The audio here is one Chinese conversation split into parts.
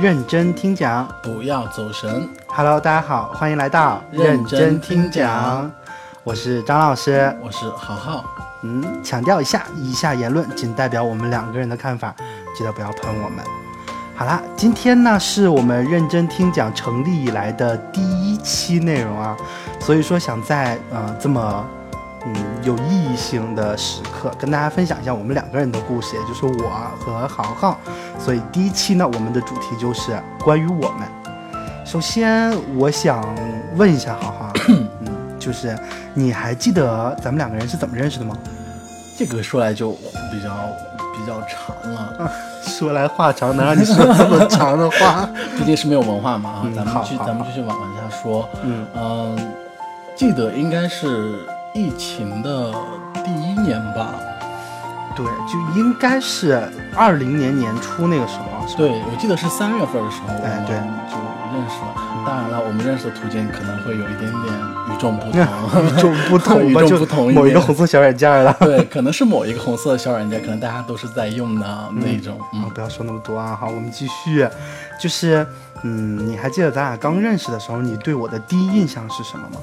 认真听讲。不要走神。Hello，大家好，欢迎来到认真听讲我是张老师。我是豪豪，嗯，强调一下，以下言论仅代表我们两个人的看法，记得不要喷我们。好啦，今天呢是我们认真听讲成立以来的第一期内容啊，所以说想在呃这么嗯有意义性的时刻跟大家分享一下我们两个人的故事，也就是我和航航。所以第一期呢，我们的主题就是关于我们。首先，我想问一下航航，嗯，就是你还记得咱们两个人是怎么认识的吗？这个说来就比较比较长了，说来话长，能让你说这么长的话？毕竟是没有文化嘛。嗯咱们去好好咱们继续往往下说。嗯嗯，记得应该是疫情的第一年吧。对，就应该是二零年年初那个时候，对，我记得是三月份的时候，我们就认识了。当然了，我们认识的途径可能会有一点点与众不同。与众不同 与众不同一某一个红色小软件了。对，可能是某一个红色的小软件，可能大家都是在用的那种。啊嗯，不要说那么多啊！好，我们继续，就是，嗯，你还记得咱俩刚认识的时候，你对我的第一印象是什么吗？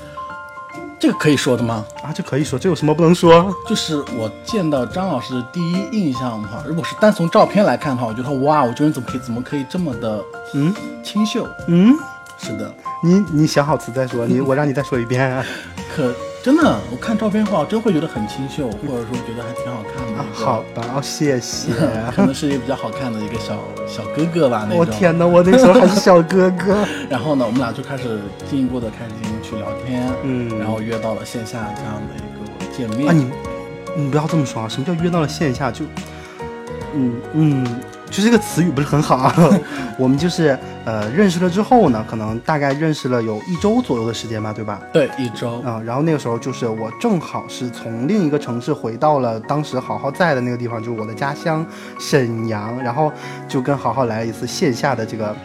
这个可以说的吗？啊，这可以说，这有什么不能说？就是我见到张老师的第一印象的话，如果是单从照片来看的话，我觉得哇，我这个人怎么可以怎么可以这么的嗯清秀？嗯，是的，你你想好词再说，你我让你再说一遍啊！可真的，我看照片的话，我真会觉得很清秀，或者说觉得还挺好看的啊。好吧，哦，谢谢。可能是一个比较好看的一个小小哥哥吧，那种。我天哪，我那时候还是小哥哥。然后呢，我们俩就开始进一步的开始进行去聊天，嗯然后约到了线下这样的一个见面。啊，你你不要这么说啊！什么叫约到了线下就，嗯嗯，就这个词语不是很好啊。我们就是呃认识了之后呢，可能大概认识了有一周左右的时间吧，对吧？对一周，啊、然后那个时候就是我正好是从另一个城市回到了当时好好在的那个地方，就是我的家乡沈阳，然后就跟好好来了一次线下的这个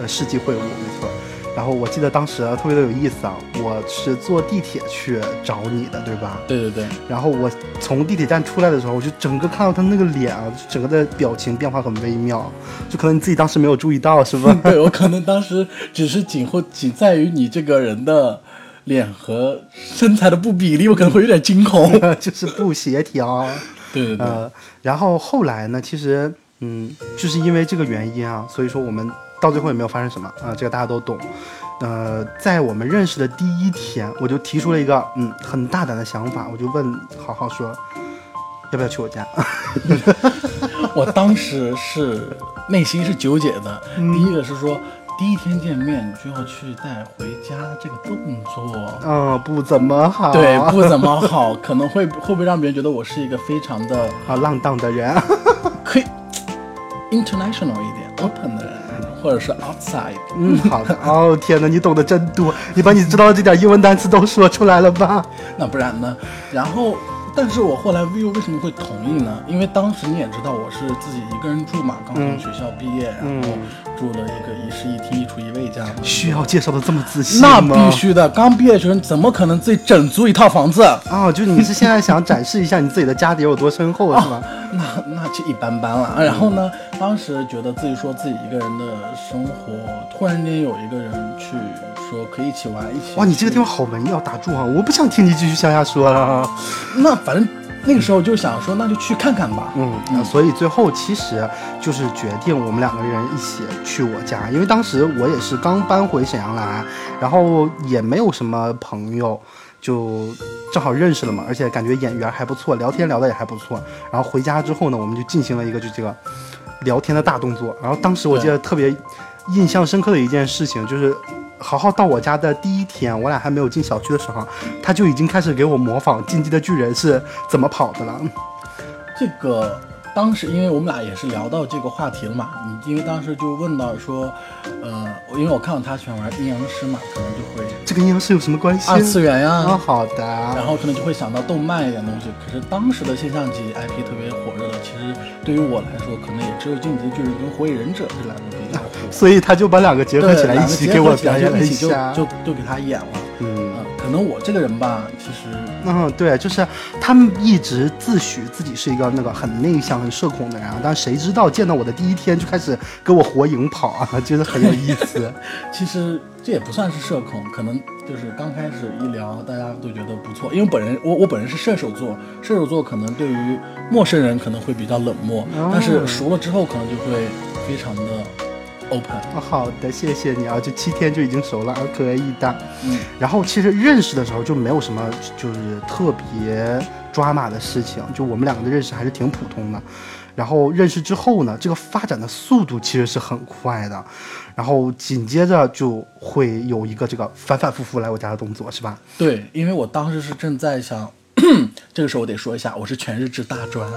呃世纪会晤，没错。然后我记得当时特别的有意思啊，我是坐地铁去找你的，对吧？对对对，然后我从地铁站出来的时候，我就整个看到他那个脸啊，整个的表情变化很微妙，就可能你自己当时没有注意到，是吧？对我可能当时只是仅或仅在于你这个人的脸和身材的不比例，我可能会有点惊恐。就是不协调。对对对，呃，然后后来呢，其实嗯，就是因为这个原因啊，所以说我们到最后也没有发生什么啊、这个大家都懂。呃，在我们认识的第一天，我就提出了一个嗯很大胆的想法，我就问好好说，要不要去我家？我当时是内心是纠结的。嗯第一个是说，第一天见面就要去带回家这个动作。嗯，不怎么好，对，不怎么 好，可能会会不会让别人觉得我是一个非常的啊浪荡的人。可以 international 一点 open 的人，或者是 outside。嗯，好的。哦，天哪，你懂得真多，你把你知道的这点英文单词都说出来了吧？那不然呢？然后，但是我后来 VU 为什么会同意呢？因为当时你也知道我是自己一个人住嘛，刚从学校毕业，然后住了一个一室一厅一厨一卫这样。需要介绍的这么仔细那吗？必须的，刚毕业的学生怎么可能自己整租一套房子？哦，就你是现在想展示一下你自己的家底有多深厚，是吧？那那就一般般了。然后呢，当时觉得自己说自己一个人的生活，突然间有一个人去说可以一起玩，一起哇，你这个地方好文艺，要打住啊！我不想听你继续向下说了。那反正那个时候就想说，那就去看看吧。嗯，那所以最后其实就是决定我们两个人一起去我家，因为当时我也是刚搬回沈阳来，然后也没有什么朋友，就正好认识了嘛，而且感觉眼缘还不错，聊天聊得也还不错。然后回家之后呢，我们就进行了一个就这个聊天的大动作。然后当时我记得特别印象深刻的一件事情就是。豪豪到我家的第一天，我俩还没有进小区的时候，他就已经开始给我模仿《进击的巨人》是怎么跑的了。这个当时因为我们俩也是聊到这个话题了嘛，你因为当时就问到说，呃，因为我看到他喜欢玩阴阳师嘛，可能就会这跟阴阳师有什么关系？二次元呀、啊，好的。然后可能就会想到动漫一点东西。可是当时的现象级 IP 特别火热的，其实对于我来说，可能也只有《进击的巨人》跟《火影忍者》这两个比较火。所以他就把两个结合起来，一起给我表演了一下。就就给他演了。嗯，嗯，可能我这个人吧，其实嗯，对，就是他们一直自诩自己是一个那个很内向、很社恐的人啊，但谁知道见到我的第一天就开始跟我火影跑啊，觉 得很有意思。其实这也不算是社恐，可能就是刚开始一聊，大家都觉得不错。因为本人我我本人是射手座，射手座可能对于陌生人可能会比较冷漠，但是熟了之后可能就会非常的。open，好的，谢谢你啊，就七天就已经熟了啊，可以的。嗯，然后其实认识的时候就没有什么就是特别抓马的事情，就我们两个的认识还是挺普通的。然后认识之后呢，这个发展的速度其实是很快的，然后紧接着就会有一个这个反反复复来我家的动作，是吧？对，因为我当时是正在想。这个时候我得说一下，我是全日制大专，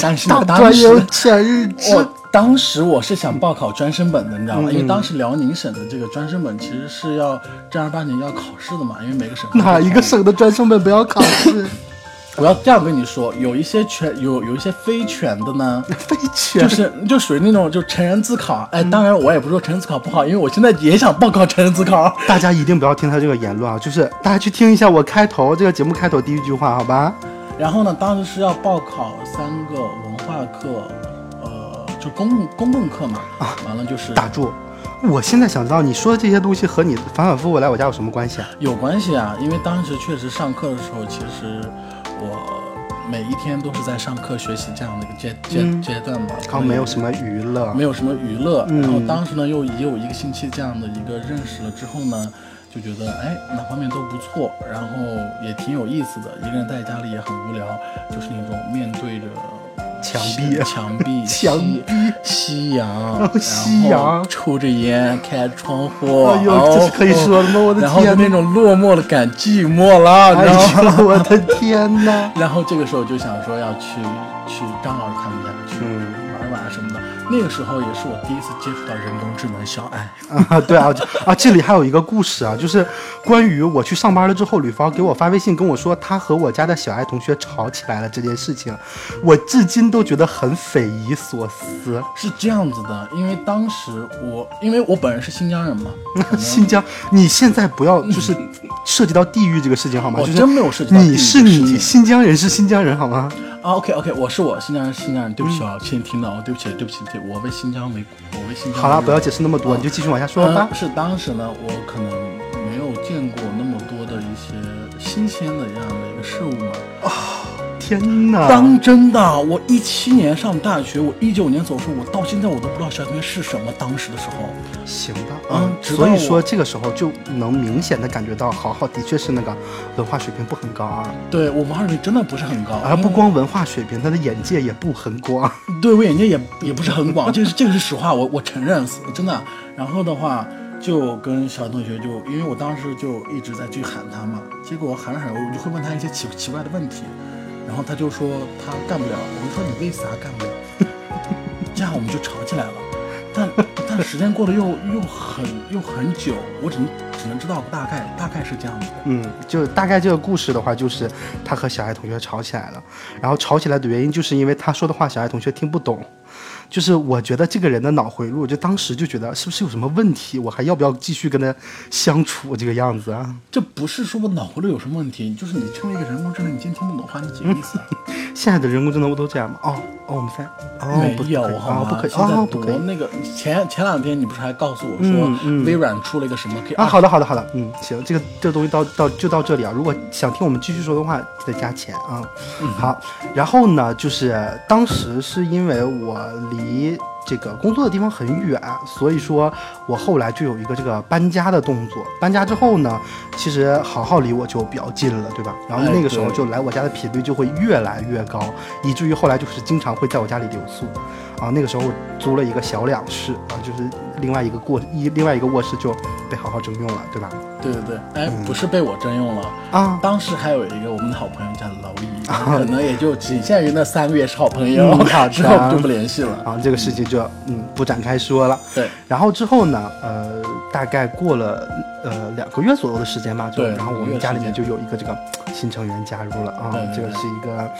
但是当时全日制，我当时我是想报考专升本的，你知道吗？因为当时辽宁省的这个专升本其实是要正儿八经要考试的嘛，因为每个省哪一个省的专升本不要考试？我要这样跟你说，有一些全有有一些非全的呢，非全就是就属于那种就成人自考。哎，当然我也不是说成人自考不好，因为我现在也想报考成人自考。大家一定不要听他这个言论啊，就是大家去听一下我开头这个节目开头第一句话，好吧？然后呢，当时是要报考三个文化课，呃，就公共公共课嘛。啊，完了就是打住。我现在想知道你说的这些东西和你反反复复来我家有什么关系啊？有关系啊，因为当时确实上课的时候，其实。我每一天都是在上课学习这样的一个阶阶阶段吧，然后没有什么娱乐，没有什么娱乐，然后当时呢又也有一个星期这样的一个认识了之后呢，就觉得哎哪方面都不错，然后也挺有意思的，一个人在家里也很无聊，就是那种面对着。墙壁，墙壁，墙壁，夕阳，夕阳，抽着烟，开着窗户，哎呦，这是可以说的吗？我的天，然后那种落寞的感，寂寞了，哎呦，我的天哪！然后这个时候就想说要去去张老师他们家。那个时候也是我第一次接触到人工智能小爱啊，对啊啊，这里还有一个故事啊，就是关于我去上班了之后，吕芳给我发微信跟我说他和我家的小爱同学吵起来了这件事情，我至今都觉得很匪夷所思。是这样子的，因为当时我因为我本人是新疆人嘛，新疆，你现在不要就是涉及到地域这个事情好吗？我真没有涉及到你是你，新疆人是新疆人好吗？啊，OK OK，我是我新疆人，新疆人，对不起啊，亲听到哦，对不起，对不起，对，我为新疆为我为新疆。好了，不要解释那么多，你就继续往下说吧。是当时呢，我可能没有见过那么多的一些新鲜的这样的一个事物嘛。啊。天哪！当真的，我一七年上大学，我一九年走出，我到现在我都不知道小同学是什么。当时的时候，行吧，嗯，所以说这个时候就能明显的感觉到，豪豪的确是那个文化水平不很高啊。对我文化水平真的不是很高，而不光文化水平，他的眼界也不很广。对我眼界也也不是很广，这个是这个是实话，我我承认，真的。然后的话，就跟小同学就，因为我当时就一直在去喊他嘛，结果喊着喊着，我就会问他一些奇奇怪的问题。然后他就说他干不了，我们说你为啥干不了？这样我们就吵起来了。但但时间过得又又很又很久，我只能只能知道大概大概是这样子。嗯，就大概这个故事的话，就是他和小爱同学吵起来了，然后吵起来的原因就是因为他说的话小爱同学听不懂。就是我觉得这个人的脑回路，就当时就觉得是不是有什么问题？我还要不要继续跟他相处这个样子啊？这不是说我脑回路有什么问题，就是你成为一个人工智能，你竟然听不懂话，你几个意思？现在的人工智能不都这样吗？哦哦，我们三哦不有好吗？不可以哦不可以。那个前前两天你不是还告诉我说微软出了一个什么？可以啊，好的好的好的，嗯，行，这个这个东西到到就到这里啊。如果想听我们继续说的话，记得加钱啊。嗯，好。然后呢，就是当时是因为我离。这个工作的地方很远，所以说我后来就有一个这个搬家的动作。搬家之后呢，其实好好离我就比较近了，对吧？然后那个时候就来我家的频率就会越来越高，以至于后来就是经常会在我家里留宿。啊，那个时候租了一个小两室啊，就是另外一个过一另外一个卧室就被好好征用了，对吧？对对对，哎，不是被我征用了啊，当时还有一个我们的好朋友叫娄毅，可能也就仅限于那三个月是好朋友，好之后就不联系了啊，这个事情就嗯不展开说了。对，然后之后呢，呃，大概过了呃两个月左右的时间吧，就然后我们家里面就有一个这个新成员加入了啊，这个是一个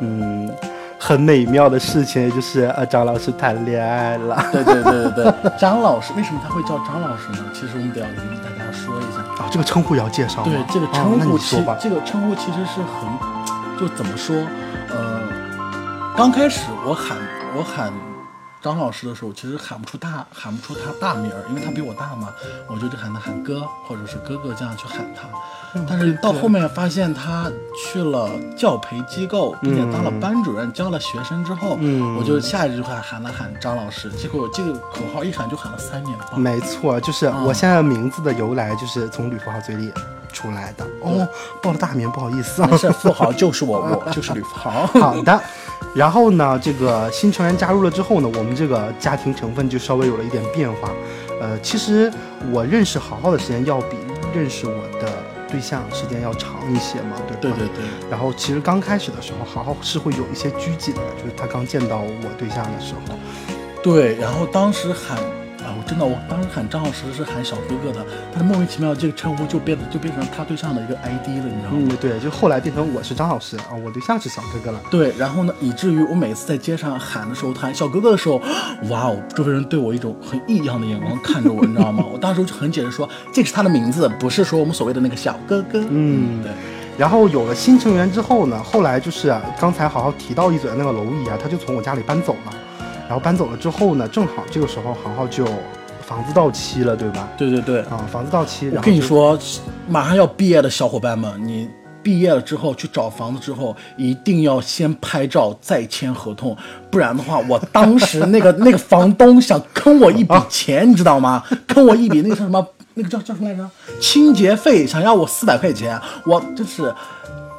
嗯。很美妙的事情，就是呃张老师谈恋爱了。对对对对对，张老师为什么他会叫张老师呢？其实我们得要跟大家说一下。啊，这个称呼也要介绍。对，这个哦称呼其吧。这个称呼其实是很，就怎么说，呃，刚开始我喊我喊张老师的时候，其实喊不出大喊不出他大名儿，因为他比我大嘛，我就就喊他喊哥或者是哥哥这样去喊他。但是到后面发现他去了教培机构，并且当了班主任，教了学生之后，嗯我就下一句话喊了喊张老师，结果这个口号一喊就喊了三年半。没错，就是嗯我现在名字的由来，就是从吕富豪嘴里出来的。哦，报了大名，不好意思啊没。事，富豪就是我，我 就是吕富豪。好的，然后呢，这个新成员加入了之后呢，我们这个家庭成分就稍微有了一点变化。呃，其实我认识豪豪的时间要比认识我的对象时间要长一些嘛，对吧？对对对。然后其实刚开始的时候，豪豪是会有一些拘谨的，就是他刚见到我对象的时候。对，然后当时喊真的，我当时喊张老师是喊小哥哥的，但是莫名其妙这个称呼就变得就变成他对象的一个 ID 了，你知道吗？嗯，对，就后来变成我是张老师啊，我对象是小哥哥了。对，然后呢，以至于我每次在街上喊的时候，喊小哥哥的时候，哇哦，周围人对我一种很异样的眼光看着我，你知道吗？我当时就很解释说，这是他的名字，不是说我们所谓的那个小哥哥。嗯对，然后有了新成员之后呢，后来就是、啊、刚才好好提到一嘴的那个蝼蚁啊，他就从我家里搬走了。然后搬走了之后呢，正好这个时候豪豪就房子到期了，对吧？对对对，啊，房子到期，我跟你说，马上要毕业的小伙伴们，你毕业了之后去找房子之后，一定要先拍照再签合同，不然的话，我当时那个 那个房东想坑我一笔钱，你知道吗？坑我一笔那个叫什么？那个叫叫什么来着？清洁费，想要我四百块钱，我就是。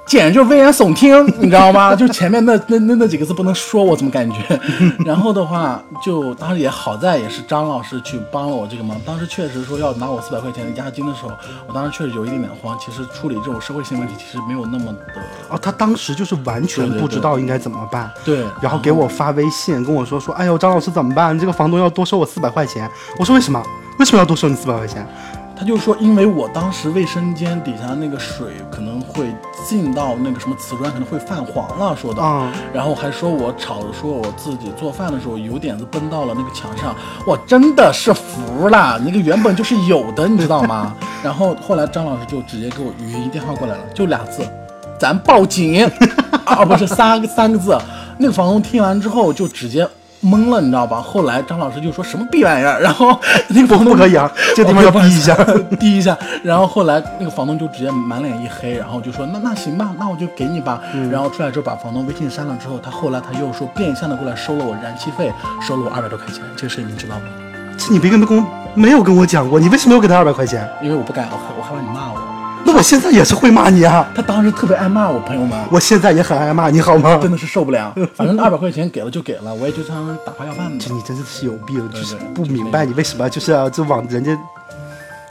简直就是危言耸听，你知道吗？就前面那那那那几个字不能说，我怎么感觉？然后的话，就当时也好在也是张老师去帮了我这个忙。当时确实说要拿我四百块钱的押金的时候，我当时确实有一点点慌。其实处理这种社会性问题，其实没有那么的哦，他当时就是完全不知道应该怎么办。对。然后给我发微信跟我说说，哎呦，张老师怎么办？这个房东要多收我四百块钱。我说为什么？为什么要多收你四百块钱？他就说，因为我当时卫生间底下那个水可能会进到那个什么瓷砖，可能会泛黄了，说的。啊、然后还说我吵着说我自己做饭的时候油点子崩到了那个墙上，我真的是服了，那个原本就是有的，你知道吗？然后后来张老师就直接给我语音电话过来了，就俩字，咱报警 啊，不是三个三个字。那个房东听完之后就直接懵了，你知道吧？后来张老师就说什么逼玩意儿，然后 那个房东不可以啊，这个地方要逼一下。滴一下，然后后来那个房东就直接满脸一黑，然后就说那那行吧，那我就给你吧。然后出来之后把房东微信删了之后，他后来他又说变相的过来收了我燃气费，收了我二百多块钱，这个事情你知道吗？这你别跟跟我没有跟我讲过，你为什么要给他二百块钱？因为我不敢，我我害怕你骂我。那我现在也是会骂你啊，他当时特别爱骂我，朋友们。我现在也很爱骂你，好吗？真的是受不了，反正二百块钱给了就给了，我也就当打发要饭的这。你真的是有病，就是不明白你为什么就是要就往人家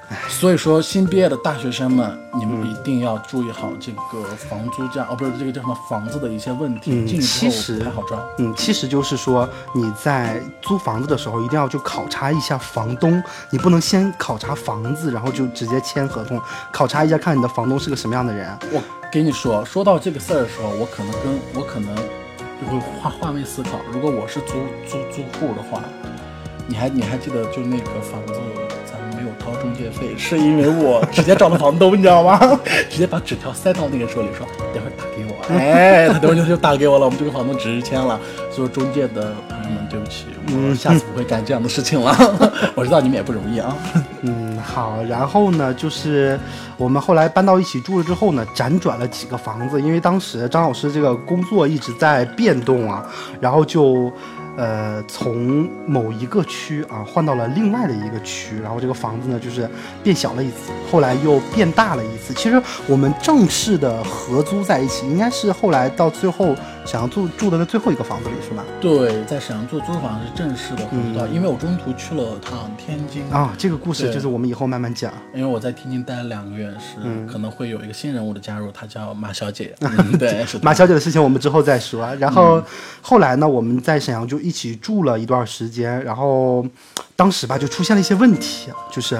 所以说，新毕业的大学生们，你们一定要注意好这个房租价，哦，不是这个叫什么房子的一些问题，嗯进去之其实好抓。嗯，其实就是说你在租房子的时候一定要去考察一下房东，你不能先考察房子，然后就直接签合同，考察一下看你的房东是个什么样的人。我给你说，说到这个事儿的时候，我可能跟我可能就会换换位思考。如果我是租租租户的话，你还你还记得就那个房子中介费，是因为我直接找了房东，你知道吗？直接把纸条塞到那个手里，说等会儿打给我。哎，他等会儿就就打给我了，我们就跟房东直签了。所有中介的朋友们，对不起，我下次不会干这样的事情了。我知道你们也不容易啊。嗯，好，然后呢，就是我们后来搬到一起住了之后呢，辗转了几个房子，因为当时张老师这个工作一直在变动啊，然后就。呃，从某一个区啊换到了另外的一个区，然后这个房子呢就是变小了一次，后来又变大了一次。其实我们正式的合租在一起，应该是后来到最后沈阳住住的那最后一个房子里，是吗？对，在沈阳做租房是正式的合嗯租到，因为我中途去了趟天津啊，这个故事就是我们以后慢慢讲。因为我在天津待了两个月，是、嗯可能会有一个新人物的加入，她叫马小姐。嗯、对，马小姐的事情我们之后再说。然后后来呢，我们在沈阳就一起住了一段时间，然后当时吧就出现了一些问题，就是，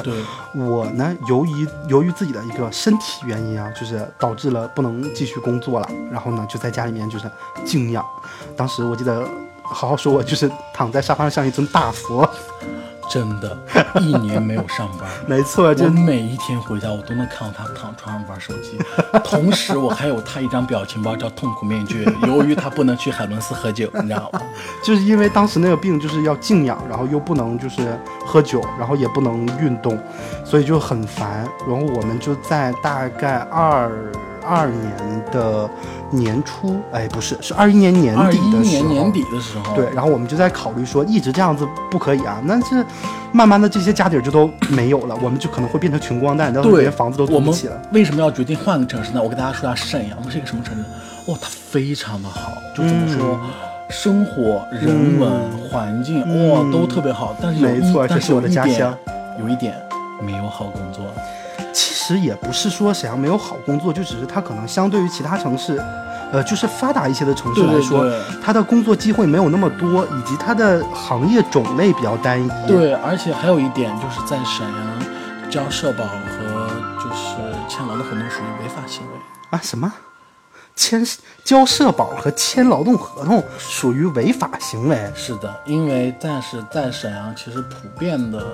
我呢由于由于自己的一个身体原因啊，就是导致了不能继续工作了，然后呢就在家里面就是静养。当时我记得好好说我就是躺在沙发上像一尊大佛，真的，一年没有上班。没错，就我每一天回家，我都能看到他躺床上玩手机，同时我还有他一张表情包叫痛苦面具。由于他不能去海伦斯喝酒，你知道吗？就是因为当时那个病就是要静养，然后又不能就是喝酒，然后也不能运动，所以就很烦。然后我们就在大概二二年的年初，哎，不是，是二一年年底的时候，年年底的时候，对，然后我们就在考虑说，一直这样子不可以啊，那是慢慢的这些家底儿就都没有了，我们就可能会变成穷光蛋，到时候对连房子都租不起了。为什么要决定换个城市呢？我给大家说一下沈阳是一个什么城市？哦，它非常的好，就怎么说，嗯生活、人文、环境，哇、都特别好。但是有一没错，这但是我的家乡。有一点没有好工作。其实也不是说沈阳没有好工作，就只是它可能相对于其他城市，呃，就是发达一些的城市来说，对它的工作机会没有那么多，以及它的行业种类比较单一。对，而且还有一点就是在沈阳交社保和就是签劳动合同属于违法行为。啊，什么？签交社保和签劳动合同属于违法行为。是的，因为但是在沈阳，其实普遍的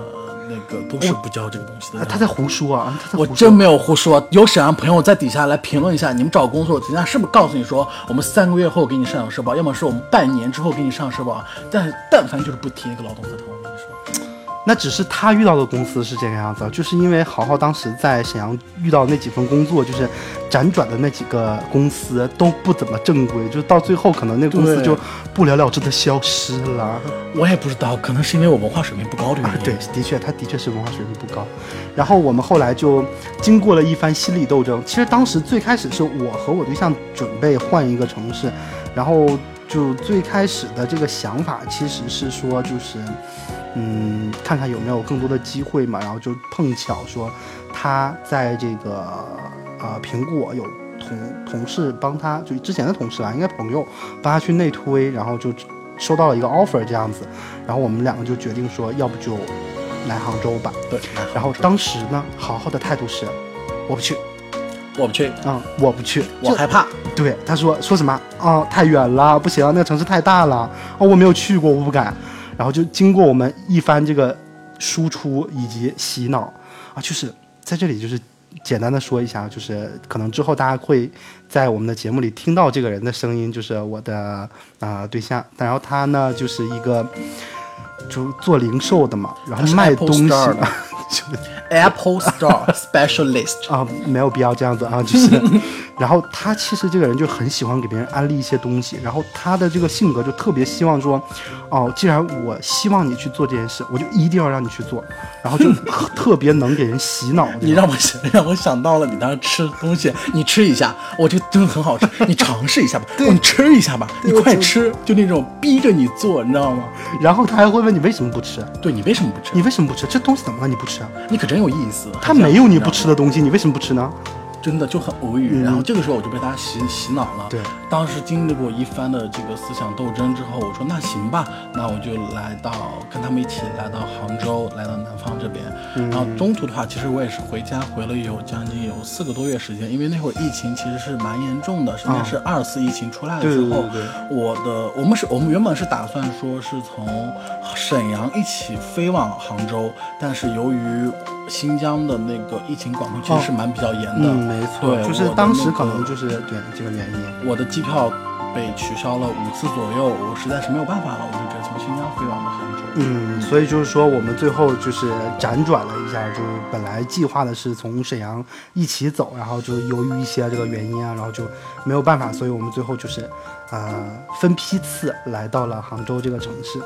那个都是不交这个东西的啊。他在胡说啊！他在胡说我真没有胡说，有沈阳朋友在底下来评论一下，你们找工作，人家是不是告诉你说，我们三个月后给你上社保，要么是我们半年之后给你上社保，但是但凡就是不提那个劳动合同，那只是他遇到的公司是这个样子，就是因为豪豪当时在沈阳遇到那几份工作，就是辗转的那几个公司都不怎么正规，就是到最后可能那个公司就不了了之的消失了。我也不知道，可能是因为我文化水平不高这个原因。，啊对，的确，他的确是文化水平不高。然后我们后来就经过了一番心理斗争。其实当时最开始是我和我对象准备换一个城市，然后就最开始的这个想法其实是说，就是嗯，看看有没有更多的机会嘛。然后就碰巧说他在这个呃苹果有同同事帮他，就之前的同事啊，应该朋友帮他去内推，然后就收到了一个 offer 这样子。然后我们两个就决定说，要不就来杭州吧。对，然后当时呢，豪豪的态度是，我不去，我不去，嗯，我不去，我害怕。对他说说什么啊、太远了，不行，那个城市太大了，哦，我没有去过，我不敢。然后就经过我们一番这个输出以及洗脑。啊，就是在这里就是简单的说一下，就是可能之后大家会在我们的节目里听到这个人的声音，就是我的啊、对象，然后他呢就是一个就做零售的嘛，然后卖东西的的。Apple Store Specialist，啊，没有必要这样子啊，就是，然后他其实这个人就很喜欢给别人安利一些东西，然后他的这个性格就特别希望说，哦，既然我希望你去做这件事，我就一定要让你去做，然后就 特别能给人洗脑。你让我想让我想到了你当时吃东西，你吃一下，我这个真的很好吃，你尝试一下吧，你吃一下吧，你快吃，就那种逼着你做，你知道吗？然后他还会问你为什么不吃，对你为什么不吃？你为什么不吃？这东西怎么了？你不吃啊？你可真有意思。他没有你不。吃的东西，你为什么不吃呢？真的就很无语。嗯然后这个时候我就被他洗洗脑了。对，当时经历过一番的这个思想斗争之后，我说那行吧，那我就来到跟他们一起来到杭州，来到南方这边。嗯然后中途的话，其实我也是回家回了有将近有四个多月时间，因为那会儿疫情其实是蛮严重的，应该是二次疫情出来了之后，对对对我的我们是我们原本是打算说是从沈阳一起飞往杭州，但是由于新疆的那个疫情管控其实是蛮比较严的，嗯，没错，对就是当时可能就是对这个原因。我的机票被取消了五次左右，我实在是没有办法了，我就直接从新疆飞往了杭州。嗯，所以就是说，我们最后就是辗转了一下，就本来计划的是从沈阳一起走，然后就由于一些这个原因啊，然后就没有办法，所以我们最后就是，呃，分批次来到了杭州这个城市。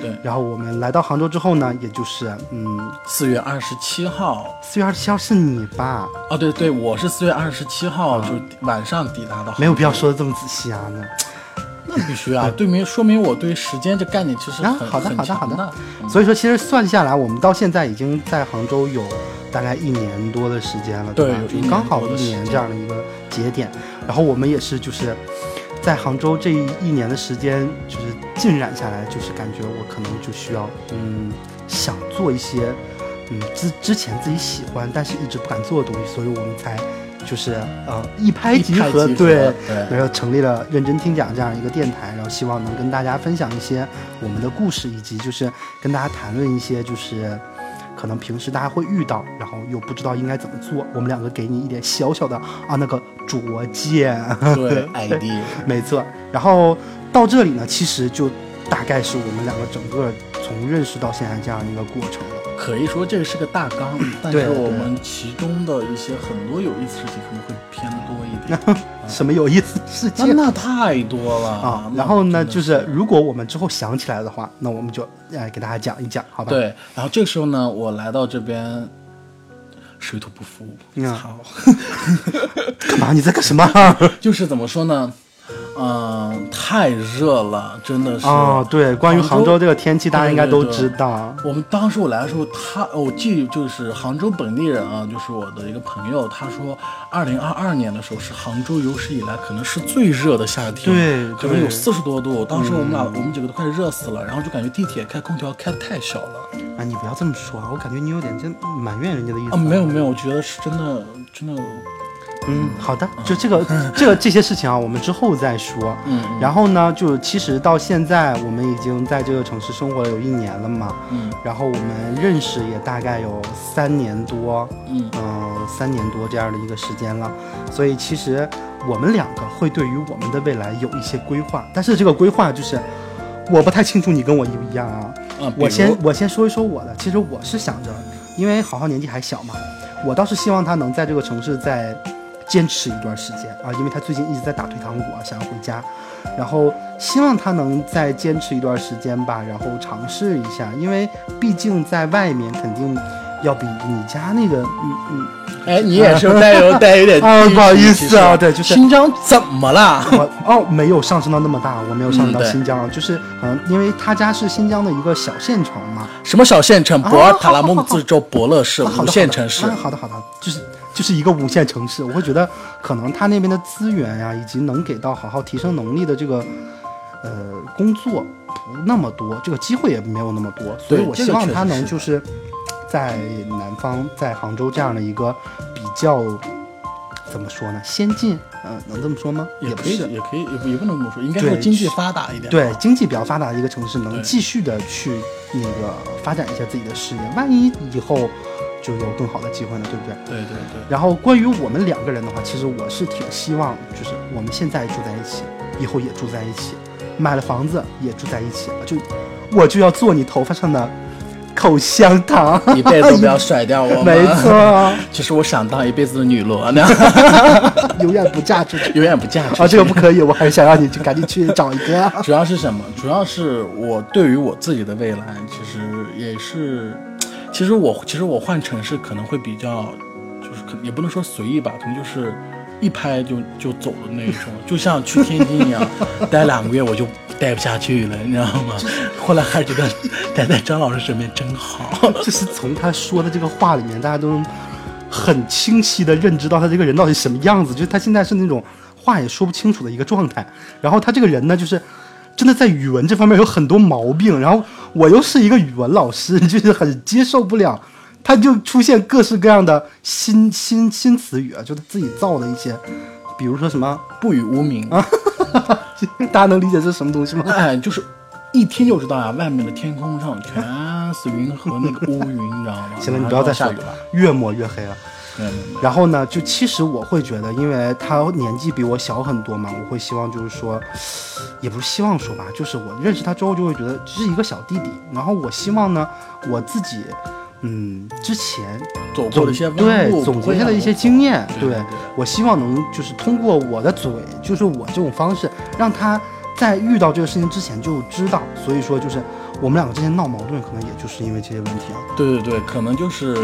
对，然后我们来到杭州之后呢，也就是，嗯，四月二十七号，四月二十七号是你吧？哦，对对，我是四月二十七号就晚上抵达的。没有必要，说的这么仔细啊，那。那必须啊，对明说明我对时间这概念其实啊很、好的好的好的。所以说，其实算下来，我们到现在已经在杭州有大概一年多的时间了，吧？对有一年就刚好一年这样的一个节点。然后我们也是就是在杭州这一年的时间，就是浸染下来，就是感觉我可能就需要，嗯，想做一些，嗯，之之前自己喜欢但是一直不敢做的东西，所以我们才就是呃一拍即合，对，对然后成立了认真听讲这样一个电台，然后希望能跟大家分享一些我们的故事，以及就是跟大家谈论一些就是可能平时大家会遇到，然后又不知道应该怎么做，我们两个给你一点小小的啊那个拙见。对 idea，没错，然后到这里呢，其实就大概是我们两个整个从认识到现在这样一个过程了。可以说这个是个大纲，但是我们其中的一些很多有意思的事情可能会偏多一点。什么有意思的事情那太多了啊？然后呢，就是如果我们之后想起来的话，那我们就来给大家讲一讲，好吧？，对，然后这个时候呢，我来到这边，水土不服，嗯操，干嘛？你在干什么？就是怎么说呢？嗯、太热了，真的是。哦，对，关于杭州这个天气，大家应该都知道。我们当时我来的时候，他我记就是杭州本地人啊，就是我的一个朋友，他说，二零二二年的时候是杭州有史以来可能是最热的夏天，对对可能有四十多度。当时我们俩、我们几个都快热死了，然后就感觉地铁开空调开的太小了。啊，你不要这么说啊，我感觉你有点真埋怨人家的意思。啊，没有没有，我觉得是真的真的，嗯，好的，就这个这个这些事情啊，我们之后再说。嗯然后呢，就其实到现在，我们已经在这个城市生活了有一年了嘛。嗯然后我们认识也大概有三年多，嗯嗯、三年多这样的一个时间了。所以其实我们两个会对于我们的未来有一些规划，但是这个规划就是我不太清楚你跟我一不一样啊。嗯，我先我先说一说我的，其实我是想着，因为好好年纪还小嘛，我倒是希望他能在这个城市再坚持一段时间啊，因为他最近一直在打退堂鼓啊，想要回家，然后希望他能再坚持一段时间吧，然后尝试一下，因为毕竟在外面肯定要比你家那个，嗯嗯，哎，你也是带有 带有点啊不好意思啊对就是新疆怎么了？我哦没有上升到那么大，我没有上升到新疆，就是嗯，因为他家是新疆的一个小县城嘛，什么小县城？啊博尔塔拉孟自州博乐市五线城市。好的好的，就是就是一个五线城市，我会觉得可能他那边的资源呀、以及能给到好好提升能力的这个呃工作不那么多，这个机会也没有那么多，所以我希望他能就是在南方，在杭州这样的一个比较怎么说呢，先进，嗯、能这么说吗？也可以，不是。也可以，也不也不能这么说，应该说经济发达一点。对经济比较发达的一个城市，能继续的去那个发展一下自己的事业，万一以后就有更好的机会呢，对不对？对对对，然后关于我们两个人的话，其实我是挺希望，就是我们现在住在一起，以后也住在一起，买了房子也住在一起了，就我就要做你头发上的口香糖，一辈子都不要甩掉我。没，错，其实我想当一辈子的女罗呢，永远不嫁出去永远不嫁出去。啊！这个不可以，我还是想让你去赶紧去找一个。主要是什么？主要是我对于我自己的未来，其实也是，其实我其实我换城市可能会比较，就是可也不能说随意吧，可能就是一拍就就走的那一种，就像去天津一样，待两个月我就待不下去了，你知道吗？后来还是觉得待在张老师身边真好。就是从他说的这个话里面，大家都很清晰的认知到他这个人到底什么样子，就是他现在是那种话也说不清楚的一个状态。然后他这个人呢，就是真的在语文这方面有很多毛病。然后我又是一个语文老师，就是很接受不了，他就出现各式各样的新新新词语啊，就他自己造的一些，比如说什么，不语无名啊，大家能理解这是什么东西吗？哎，就是一听就知道啊、外面的天空上全是云和那个乌云，你知道吗？行了，你不要再说下雨了。越抹越黑了。没有没有没有然后呢，就其实我会觉得，因为他年纪比我小很多嘛，我会希望就是说，也不是希望说吧，就是我认识他之后就会觉得这是一个小弟弟。然后我希望呢，我自己，嗯，之前总走过的一些弯对路，总结下的一些经验，对对我希望能就是通过我的嘴，就是我这种方式，让他在遇到这个事情之前就知道。所以说，就是我们两个之间闹矛盾，可能也就是因为这些问题啊。对对对，可能就是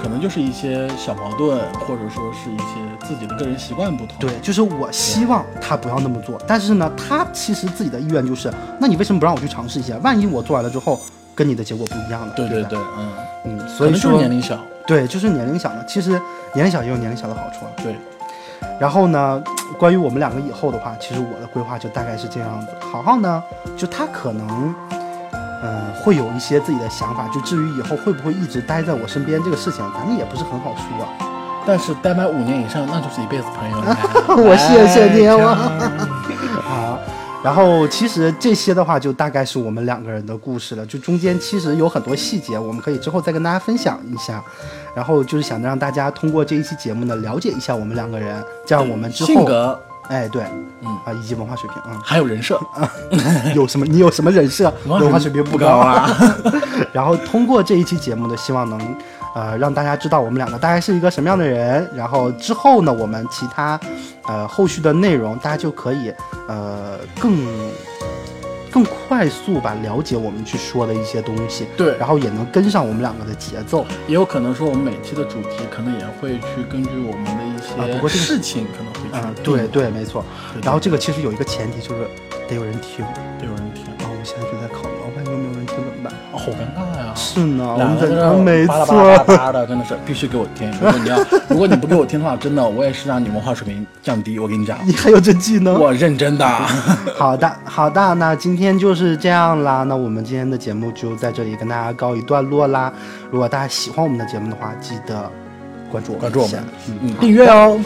可能就是一些小矛盾，或者说是一些自己的个人习惯不同。对，就是我希望他不要那么做，但是呢，他其实自己的意愿就是，那你为什么不让我去尝试一下？万一我做完了之后，跟你的结果不一样呢？对不对对对，嗯，嗯，所以说年龄小。对，就是年龄小呢。其实年龄小也有年龄小的好处啊。对，然后呢，关于我们两个以后的话，其实我的规划就大概是这样子。豪豪呢，就他可能，呃，会有一些自己的想法。就至于以后会不会一直待在我身边这个事情，咱们也不是很好说啊。但是待满五年以上，那就是一辈子朋友了。我谢谢你来我讲好，然后其实这些的话，就大概是我们两个人的故事了。就中间其实有很多细节，我们可以之后再跟大家分享一下。然后就是想让大家通过这一期节目呢，了解一下我们两个人，这样我们之后性格哎，对，嗯啊，以及文化水平，嗯还有人设，嗯，有什么？你有什么人设？文化水平不高啊。然后通过这一期节目呢，希望能呃让大家知道我们两个大概是一个什么样的人。然后之后呢，我们其他呃后续的内容，大家就可以呃更更快速吧了解我们去说的一些东西，对然后也能跟上我们两个的节奏。也有可能说我们每期的主题可能也会去根据我们的一啊不过事情，可能嗯，对对，没错。然后这个其实有一个前提，就是得有人听。得有人听，啊，我现在就在考虑，万一没有人听怎么办？哦，好尴尬呀。是呢，我们在这没巴拉巴错。拉巴拉的，真的是必须给我听。如果你要，如果你不给我听的话，真的我也是让你文化水平降低。我跟你讲，你还有这技能？我认真的。好的，好的，那今天就是这样啦。那我们今天的节目就在这里跟大家告一段落啦。如果大家喜欢我们的节目的话，记得关注我关注我们，嗯，嗯，订阅哦。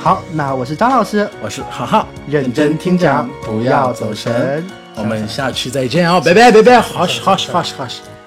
好，那我是张老师，我是浩浩，认真听讲，不要走神。我们下期再见哦，拜拜拜拜，好好好好好。